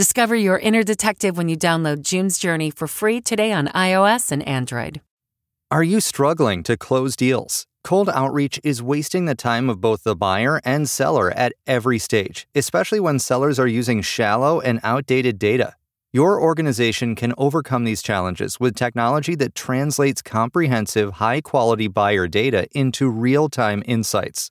Discover your inner detective when you download June's Journey for free today on iOS and Android. Are you struggling to close deals? Cold outreach is wasting the time of both the buyer and seller at every stage, especially when sellers are using shallow and outdated data. Your organization can overcome these challenges with technology that translates comprehensive, high quality buyer data into real time insights.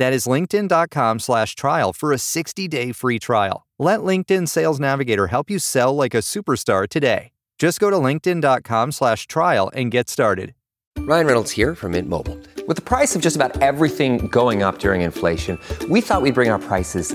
That is linkedin.com slash trial for a 60 day free trial. Let LinkedIn Sales Navigator help you sell like a superstar today. Just go to linkedin.com slash trial and get started. Ryan Reynolds here from Mint Mobile. With the price of just about everything going up during inflation, we thought we'd bring our prices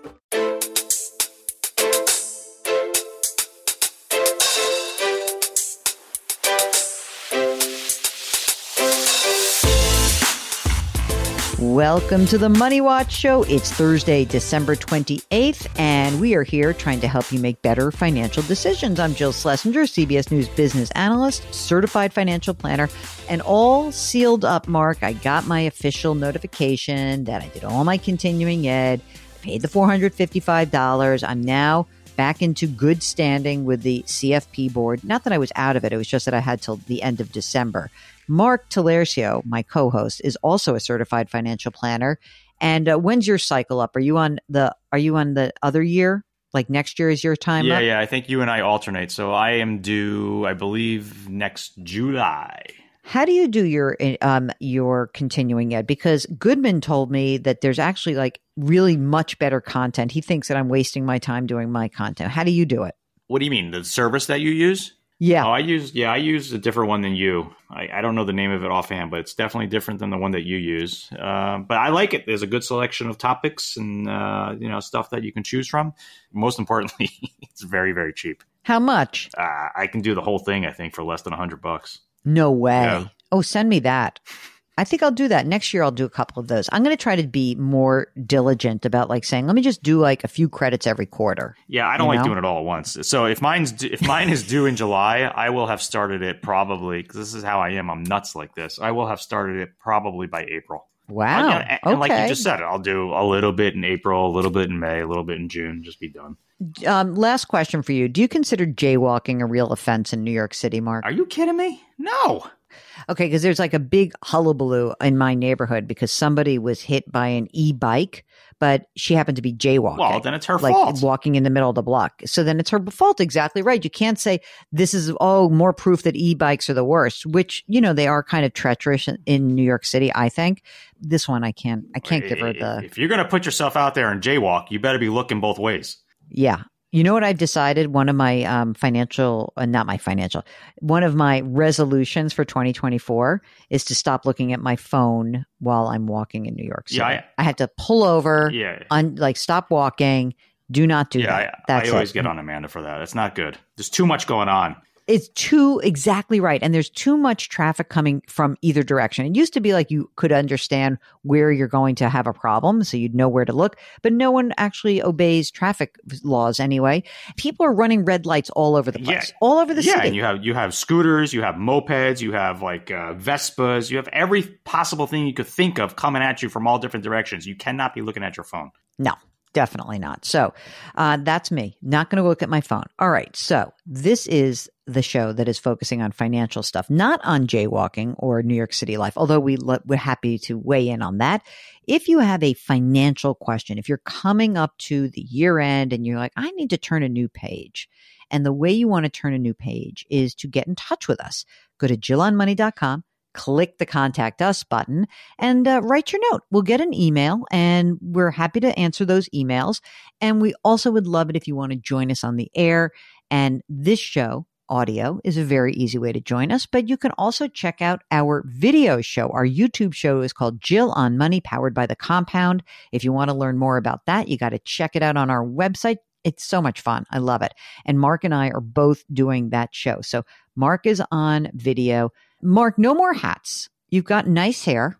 Welcome to the Money Watch Show. It's Thursday, December 28th, and we are here trying to help you make better financial decisions. I'm Jill Schlesinger, CBS News business analyst, certified financial planner, and all sealed up, Mark. I got my official notification that I did all my continuing ed, paid the $455. I'm now back into good standing with the CFP board. Not that I was out of it, it was just that I had till the end of December. Mark Tallarico, my co-host, is also a certified financial planner. And uh, when's your cycle up? Are you on the Are you on the other year? Like next year is your time? Yeah, up? yeah. I think you and I alternate. So I am due, I believe, next July. How do you do your um your continuing ed? Because Goodman told me that there's actually like really much better content. He thinks that I'm wasting my time doing my content. How do you do it? What do you mean? The service that you use? Yeah. Oh, I use yeah, I use a different one than you. I, I don't know the name of it offhand, but it's definitely different than the one that you use. Uh, but I like it. There's a good selection of topics and uh, you know stuff that you can choose from. Most importantly, it's very very cheap. How much? Uh, I can do the whole thing. I think for less than a hundred bucks. No way. Yeah. Oh, send me that. I think I'll do that. Next year I'll do a couple of those. I'm going to try to be more diligent about like saying, let me just do like a few credits every quarter. Yeah, I don't like know? doing it all at once. So if mine's if mine is due in July, I will have started it probably because this is how I am. I'm nuts like this. I will have started it probably by April. Wow. And, and like you just said, I'll do a little bit in April, a little bit in May, a little bit in June, just be done. Um, last question for you. Do you consider jaywalking a real offense in New York City, Mark? Are you kidding me? No. Okay, because there's like a big hullabaloo in my neighborhood because somebody was hit by an e-bike, but she happened to be jaywalking. Well, then it's her like fault. walking in the middle of the block. So then it's her fault. Exactly right. You can't say this is oh more proof that e-bikes are the worst, which you know they are kind of treacherous in, in New York City. I think this one I can't I can't give her the If you're going to put yourself out there and jaywalk, you better be looking both ways. Yeah. You know what I've decided? One of my um, financial, uh, not my financial, one of my resolutions for 2024 is to stop looking at my phone while I'm walking in New York City. Yeah, I- had to pull over, Yeah. un, like stop walking. Do not do yeah, that. I, That's I always it. get on Amanda for that. It's not good. There's too much going on. It's too exactly right. And there's too much traffic coming from either direction. It used to be like you could understand where you're going to have a problem. So you'd know where to look, but no one actually obeys traffic laws anyway. People are running red lights all over the place, Yeah. all over the city. yeah, city. and you have you have scooters, you have mopeds, you have like uh, Vespas, you have every possible thing you could think of coming at you from all different directions. You cannot be looking at your phone. No, definitely not. So uh, that's me. Not going to look at my phone. All right. So this is the show that is focusing on financial stuff, not on jaywalking or New York City life, although we we're happy to weigh in on that. If you have a financial question, if you're coming up to the year end and you're like, I need to turn a new page. And the way you want to turn a new page is to get in touch with us. Go to jillonmoney.com, click the contact us button and uh, write your note. We'll get an email and we're happy to answer those emails. And we also would love it if you want to join us on the air. And this show, audio, is a very easy way to join us. But you can also check out our video show. Our YouTube show is called Jill on Money, powered by the Compound. If you want to learn more about that, you got to check it out on our website. It's so much fun. I love it. And Mark and I are both doing that show. So Mark is on video. Mark, no more hats. You've got nice hair.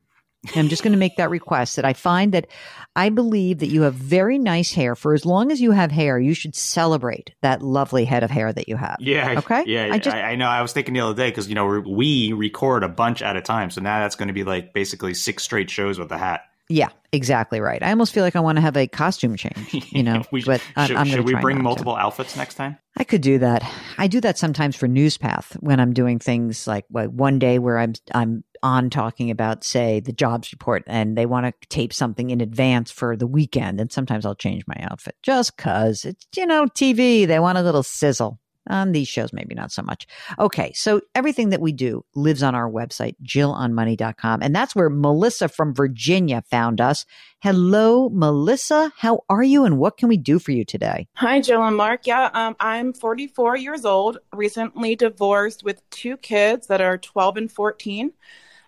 I'm just going to make that request that I find that I believe that you have very nice hair. For as long as you have hair, you should celebrate that lovely head of hair that you have. Yeah. Okay. Yeah. I I, just- I, know. I was thinking the other day because you know we we record a bunch at a time, so now that's going to be like basically six straight shows with the hat. Yeah, exactly right. I almost feel like I want to have a costume change, you know, we, but I- should, I'm should we bring multiple outfits next time? I could do that. I do that sometimes for Newspath when I'm doing things like like one day where I'm I'm on talking about say the jobs report and they want to tape something in advance for the weekend and sometimes I'll change my outfit just cuz it's you know TV they want a little sizzle. On these shows, maybe not so much. Okay, so everything that we do lives on our website, jillonmoney.com. And that's where Melissa from Virginia found us. Hello, Melissa. How are you and what can we do for you today? Hi, Jill and Mark. Yeah, um, I'm 44 years old, recently divorced with two kids that are 12 and 14.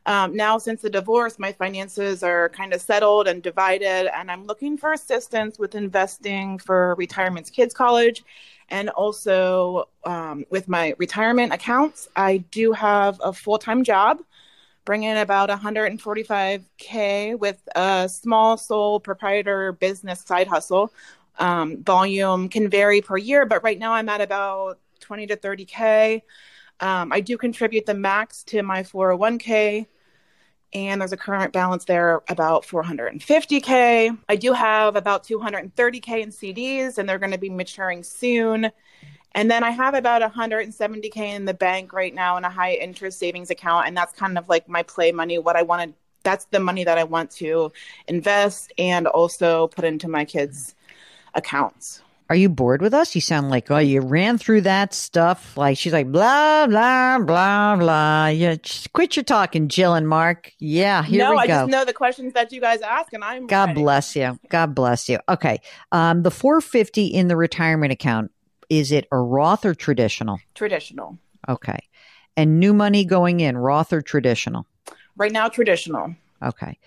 Um, now, since the divorce, my finances are kind of settled and divided, and I'm looking for assistance with investing for retirement's kids' college and also um, with my retirement accounts. I do have a full time job, bringing in about 145K with a small sole proprietor business side hustle. Um, volume can vary per year, but right now I'm at about 20 to 30K. Um, I do contribute the max to my 401k, and there's a current balance there about 450k. I do have about 230k in CDs, and they're going to be maturing soon. And then I have about 170k in the bank right now in a high interest savings account, and that's kind of like my play money. What I want to, that's the money that I want to invest and also put into my kids' accounts. Are you bored with us? You sound like, oh, you ran through that stuff. Like she's like, blah, blah, blah, blah. Yeah, just quit your talking, Jill and Mark. Yeah, here no, we I go. just know the questions that you guys ask, and I'm God ready. bless you. God bless you. Okay. Um, the 450 in the retirement account, is it a Roth or traditional? Traditional. Okay. And new money going in, Roth or traditional? Right now, traditional. Okay.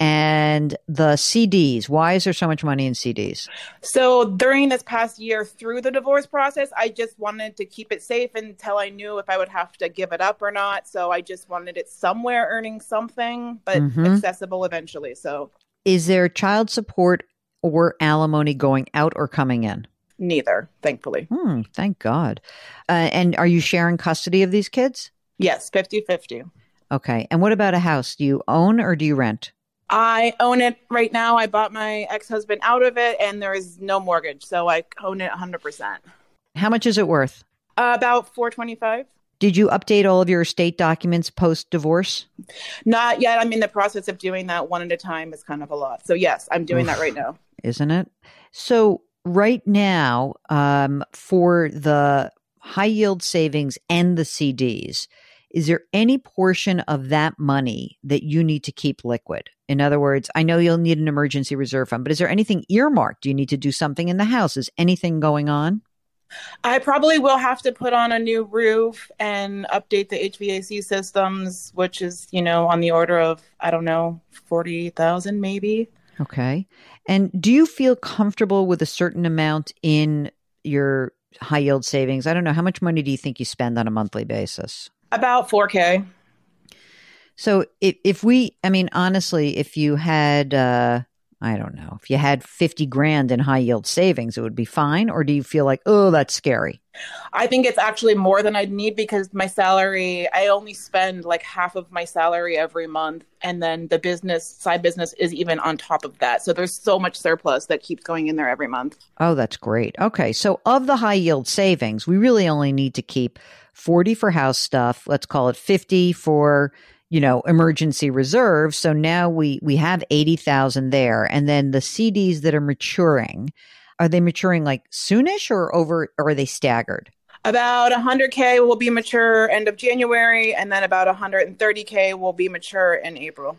And the CDs, why is there so much money in CDs? So during this past year through the divorce process, I just wanted to keep it safe until I knew if I would have to give it up or not. So I just wanted it somewhere earning something, but Mhm. accessible eventually. So Is there child support or alimony going out or coming in? neither, thankfully. Hmm, thank God. Uh, and are you sharing custody of these kids? Yes, 50 50. Okay. And what about a house? Do you own or do you rent? I own it right now. I bought my ex husband out of it, and there is no mortgage. So I own it 100%. How much is it worth? Uh, about 425 Did you update all of your estate documents post divorce? Not yet. I'm in the process of doing that one at a time. Is kind of a lot. So yes, I'm doing that right now. Isn't it? So, right now, um, for the high yield savings and the CDs, is there any portion of that money that you need to keep liquid? In other words, I know you'll need an emergency reserve fund, but is there anything earmarked? Do you need to do something in the house? Is anything going on? I probably will have to put on a new roof and update the HVAC systems, which is, you know, on the order of, I don't know, 40,000 maybe. Okay. And do you feel comfortable with a certain amount in your high yield savings? I don't know. How much money do you think you spend on a monthly basis? About 4K. So if, if we, I mean, honestly, if you had, uh, I don't know, if you had 50 grand in high yield savings, it would be fine? Or do you feel like, oh, that's scary? I think it's actually more than I'd need because my salary, I only spend like half of my salary every month. And then the business, side business is even on top of that. So there's so much surplus that keeps going in there every month. Oh, that's great. Okay. So of the high yield savings, we really only need to keep 40 for house stuff. Let's call it 50 for you know emergency reserve. So now we we have 80,000 there. And then the CDs that are maturing are they maturing like soonish or over or are they staggered? About 100k will be mature end of January and then about 130k will be mature in April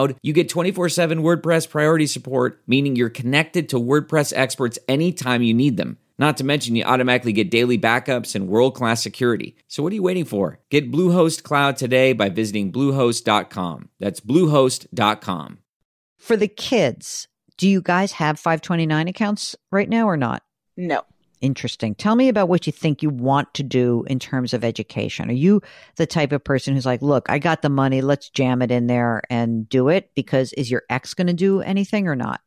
Cloud, you get 24 7 WordPress priority support, meaning you're connected to WordPress experts anytime you need them. Not to mention, you automatically get daily backups and world class security. So, what are you waiting for? Get Bluehost Cloud today by visiting Bluehost.com. That's Bluehost.com. For the kids, do you guys have 529 accounts right now or not? No. Interesting. Tell me about what you think you want to do in terms of education. Are you the type of person who's like, look, I got the money, let's jam it in there and do it? Because is your ex going to do anything or not?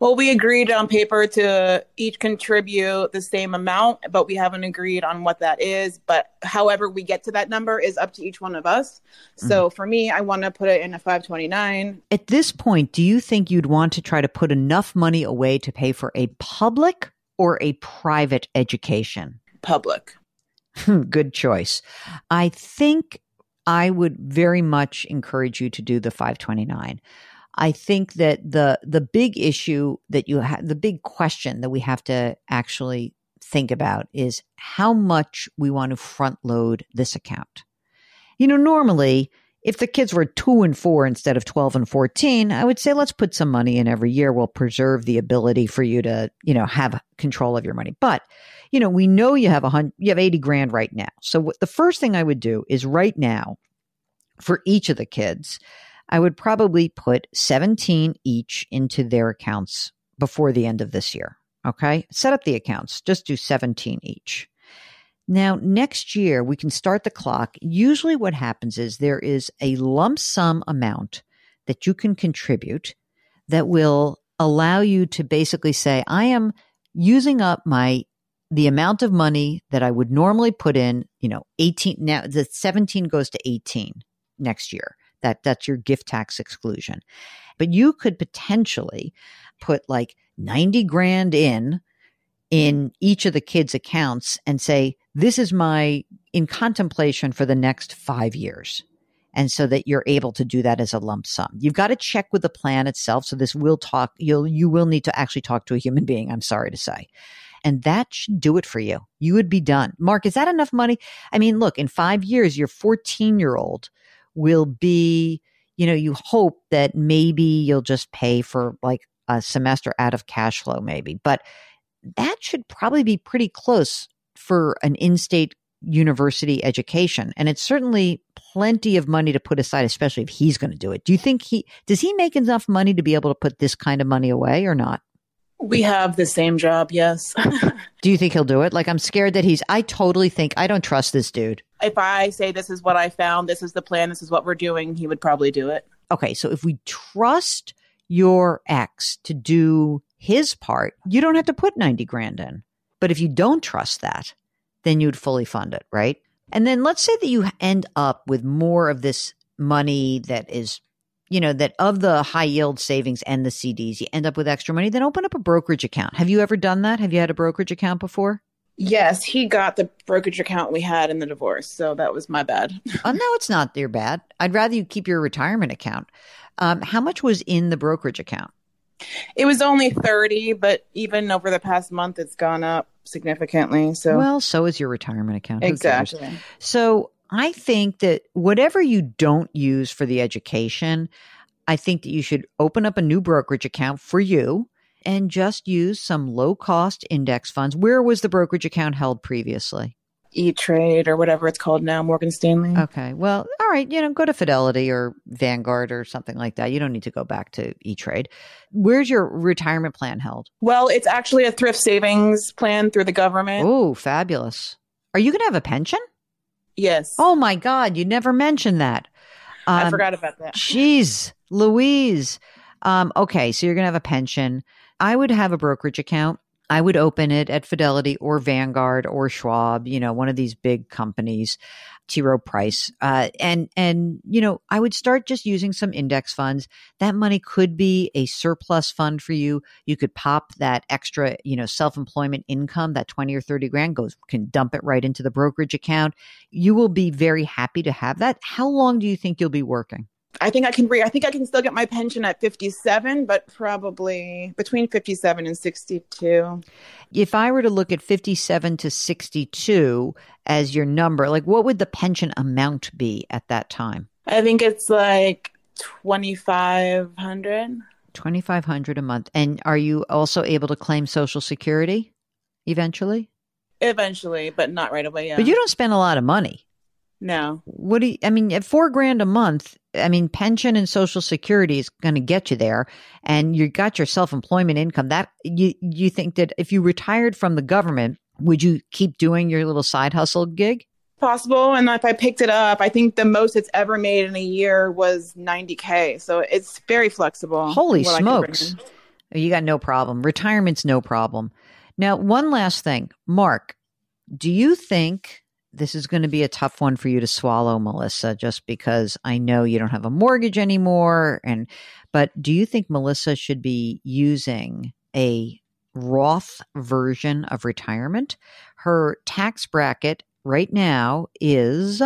Well, we agreed on paper to each contribute the same amount, but we haven't agreed on what that is. But however we get to that number is up to each one of us. So mm-hmm. for me, I want to put it in a 529. At this point, do you think you'd want to try to put enough money away to pay for a public or a private education? Public. Hmm, good choice. I think I would very much encourage you to do the 529. I think that the the big issue that you have the big question that we have to actually think about is how much we want to front load this account. You know, normally if the kids were two and four instead of 12 and 14, I would say let's put some money in every year. We'll preserve the ability for you to, you know, have control of your money. But, you know, we know you have a hundred, you have 80 grand right now. So the first thing I would do is right now for each of the kids, I would probably put 17 each into their accounts before the end of this year. Okay. Set up the accounts. Just do 17 each. Now, next year, we can start the clock. Usually, what happens is there is a lump sum amount that you can contribute that will allow you to basically say, I am using up my the amount of money that I would normally put in, you know, 18 now the 17 goes to 18 next year. That that's your gift tax exclusion. But you could potentially put like 90 grand in in each of the kids' accounts and say, this is my in contemplation for the next five years. And so that you're able to do that as a lump sum. You've got to check with the plan itself. So this will talk, you'll, you will need to actually talk to a human being. I'm sorry to say. And that should do it for you. You would be done. Mark, is that enough money? I mean, look, in five years, your 14 year old will be, you know, you hope that maybe you'll just pay for like a semester out of cash flow, maybe, but that should probably be pretty close for an in-state university education and it's certainly plenty of money to put aside especially if he's going to do it do you think he does he make enough money to be able to put this kind of money away or not We have the same job, yes. do you think he'll do it like i'm scared that he's i totally think i don't trust this dude if I say this is what I found, this is the plan, this is what we're doing, he would probably do it. okay so if we trust your ex to do his part you don't have to put 90 grand in. But if you don't trust that then you'd fully fund it right? And then let's say that you end up with more of this money that is you know that of the high yield savings and the cds you end up with extra money then open up a brokerage account. Have you ever done that? Have you had a brokerage account before? Yes, he got the brokerage account we had in the divorce, so that was my bad. oh no it's not your bad. I'd rather you keep your retirement account. Um, how much was in the brokerage account It was only 30, but even over the past month, it's gone up significantly. So, well so is your retirement account Who cares? exactly. So I think that whatever you don't use for the education, I think that you should open up a new brokerage account for you and just use some low cost index funds. Where was the brokerage account held previously? E Trade or whatever it's called now, Morgan Stanley. Okay. Well, all right. You know, go to Fidelity or Vanguard or something like that. You don't need to go back to E Trade. Where's your retirement plan held? Well, it's actually a thrift savings plan through the government. Oh, fabulous. Are you going to have a pension? Yes. Oh my God. You never mentioned that. I Um, forgot about that. Jeez, Louise. Um, okay, so you're going to have a pension. I would have a brokerage account. I would open it at Fidelity or Vanguard or Schwab, you know, one of these big companies, T. Rowe Price. Uh, and, and, you know, I would start just using some index funds. That money could be a surplus fund for you. You could pop that extra, you know, self-employment income, that 20 or 30 grand goes, can dump it right into the brokerage account. You will be very happy to have that. How long do you think you'll be working? I think I can re- I think I can still get my pension at 57, but probably between 57 and 62. if I were to look at 57 to 62 as your number, like what would the pension amount be at that time? I think it's like 2500. 2500 a month. And are you also able to claim social security eventually? Eventually, but not right away. Yeah. But you don't spend a lot of money. No. What do you, I mean, at 4 grand a month, I mean, pension and social security is going to get you there and you got your self-employment income. That you you think that if you retired from the government, would you keep doing your little side hustle gig? Possible. And if I picked it up, I think the most it's ever made in a year was 90K. So it's very flexible. Holy what I can bring smokes. You got no problem. Retirement's no problem. Now, one last thing. Mark, do you think this is going to be a tough one for you to swallow, Melissa, just because I know you don't have a mortgage anymore and but do you think Melissa should be using a Roth version of retirement? Her tax bracket right now is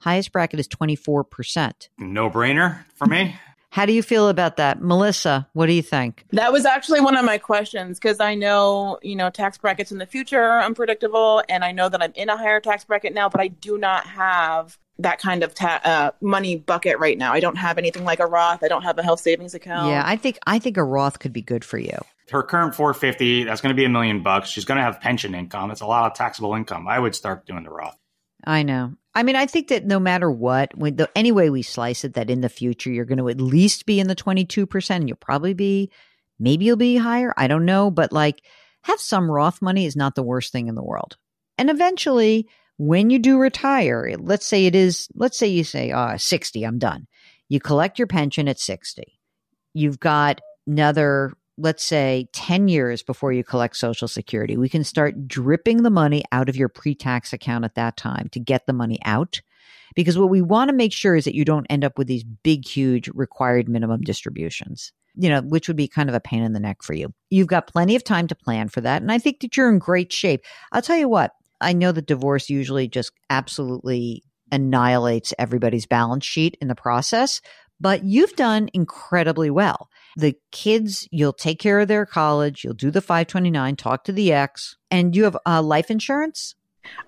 highest bracket is 24%. No brainer for me. How do you feel about that? Melissa, what do you think? That was actually one of my questions because I know, you know, tax brackets in the future are unpredictable. And I know that I'm in a higher tax bracket now, but I do not have that kind of ta- uh, money bucket right now. I don't have anything like a Roth. I don't have a health savings account. Yeah, I think I think a Roth could be good for you. Her current 450, that's going to be a million bucks. She's going to have pension income. That's a lot of taxable income. I would start doing the Roth. I know. I mean, I think that no matter what, when the, any way we slice it, that in the future you're going to at least be in the 22%. And you'll probably be, maybe you'll be higher. I don't know. But like, have some Roth money is not the worst thing in the world. And eventually, when you do retire, let's say it is, let's say you say, uh, 60, I'm done. You collect your pension at 60. You've got another, let's say 10 years before you collect Social Security. We can start dripping the money out of your pre tax account at that time to get the money out. Because what we want to make sure is that you don't end up with these big, huge required minimum distributions, you know, which would be kind of a pain in the neck for you. You've got plenty of time to plan for that. And I think that you're in great shape. I'll tell you what, I know that divorce usually just absolutely annihilates everybody's balance sheet in the process, but you've done incredibly well. The kids, you'll take care of their college, you'll do the 529, talk to the ex, and you have uh, life insurance.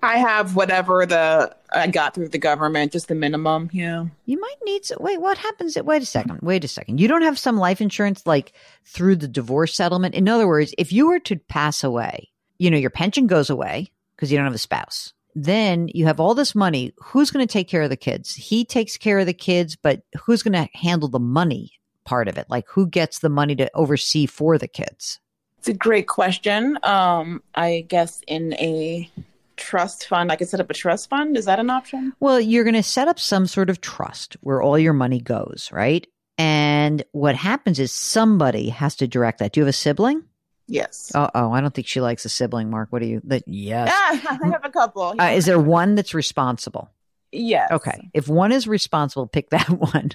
I have whatever the I got through the government, just the minimum. Yeah. You might need to wait. What happens? Wait a second. Wait a second. You don't have some life insurance like through the divorce settlement. In other words, if you were to pass away, you know your pension goes away because you don't have a spouse. Then you have all this money. Who's going to take care of the kids? He takes care of the kids, but who's going to handle the money part of it? Like who gets the money to oversee for the kids? It's a great question. Um, I guess in a trust fund, I could set up a trust fund. Is that an option? Well, you're going to set up some sort of trust where all your money goes, right? And what happens is somebody has to direct that. Do you have a sibling? Yes. Uh oh, I don't think she likes a sibling, Mark. What do you? That yes. Yeah, I have a couple. Uh, is there one that's responsible? Yes. Okay. If one is responsible, pick that one.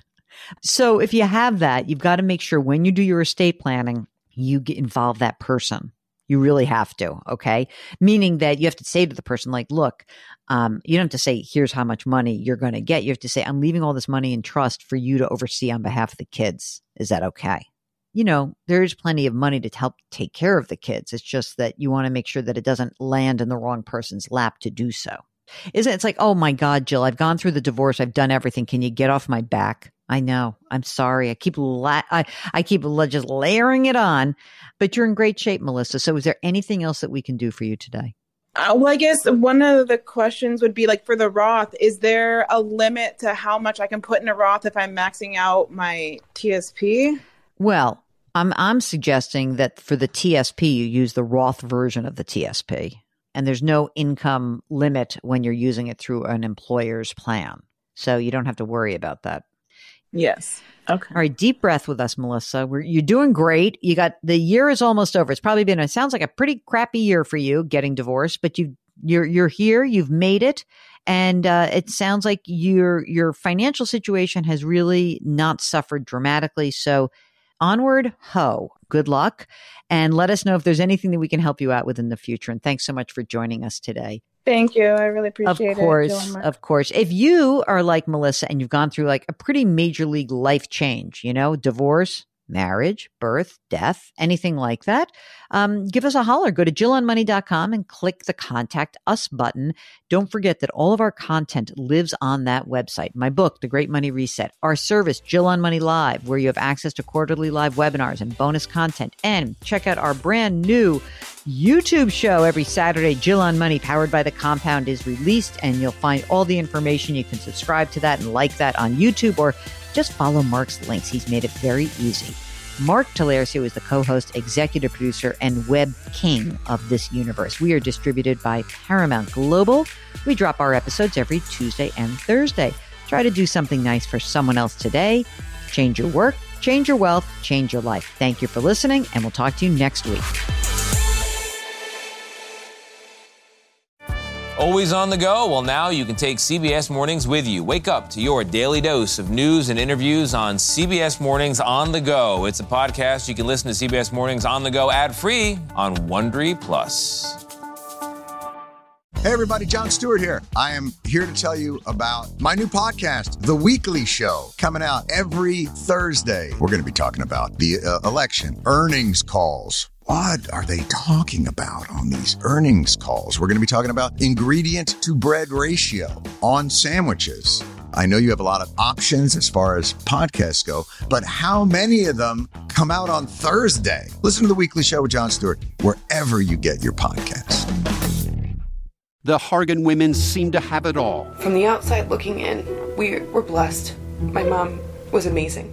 So if you have that, you've got to make sure when you do your estate planning, you get involve that person. You really have to. Okay. Meaning that you have to say to the person, like, look, um, you don't have to say, here's how much money you're going to get. You have to say, I'm leaving all this money in trust for you to oversee on behalf of the kids. Is that okay? You know, there is plenty of money to help take care of the kids. It's just that you want to make sure that it doesn't land in the wrong person's lap to do so. Isn't it? It's like, oh my God, Jill, I've gone through the divorce. I've done everything. Can you get off my back? I know. I'm sorry. I keep la- I, I keep just layering it on, but you're in great shape, Melissa. So, is there anything else that we can do for you today? Uh, well, I guess one of the questions would be like for the Roth, is there a limit to how much I can put in a Roth if I'm maxing out my TSP? Well, I'm I'm suggesting that for the TSP, you use the Roth version of the TSP, and there's no income limit when you're using it through an employer's plan, so you don't have to worry about that. Yes. Okay. All right, deep breath with us, Melissa. We're, you're doing great. You got the year is almost over. It's probably been. It sounds like a pretty crappy year for you getting divorced, but you you're you're here. You've made it, and uh, it sounds like your your financial situation has really not suffered dramatically. So onward, ho. Good luck, and let us know if there's anything that we can help you out with in the future. And thanks so much for joining us today. Thank you. I really appreciate it. Of course, it, of course. If you are like Melissa and you've gone through like a pretty major league life change, you know, divorce, marriage, birth, death, anything like that, um, give us a holler. Go to JillOnMoney.com and click the contact us button. Don't forget that all of our content lives on that website. My book, The Great Money Reset, our service, Jill on Money Live, where you have access to quarterly live webinars and bonus content. And check out our brand new YouTube show every Saturday. Jill on Money, powered by the compound, is released, and you'll find all the information. You can subscribe to that and like that on YouTube or just follow Mark's links. He's made it very easy. Mark Tallarico is the co host, executive producer, and web king of this universe. We are distributed by Paramount Global. We drop our episodes every Tuesday and Thursday. Try to do something nice for someone else today. Change your work, change your wealth, change your life. Thank you for listening, and we'll talk to you next week. Always on the go? Well, now you can take CBS Mornings with you. Wake up to your daily dose of news and interviews on CBS Mornings on the go. It's a podcast you can listen to CBS Mornings on the go ad free on Wondery Plus. Hey, everybody, Jon Stewart here. I am here to tell you about my new podcast, The Weekly Show, coming out every Thursday. We're going to be talking about the uh, election, earnings calls what are they talking about on these earnings calls? We're going to be talking about ingredient to bread ratio on sandwiches. I know you have a lot of options as far as podcasts go, but how many of them come out on Thursday? Listen to the weekly show with Jon Stewart wherever you get your podcasts. The Hargan women seem to have it all. From the outside looking in, we were blessed. My mom was amazing.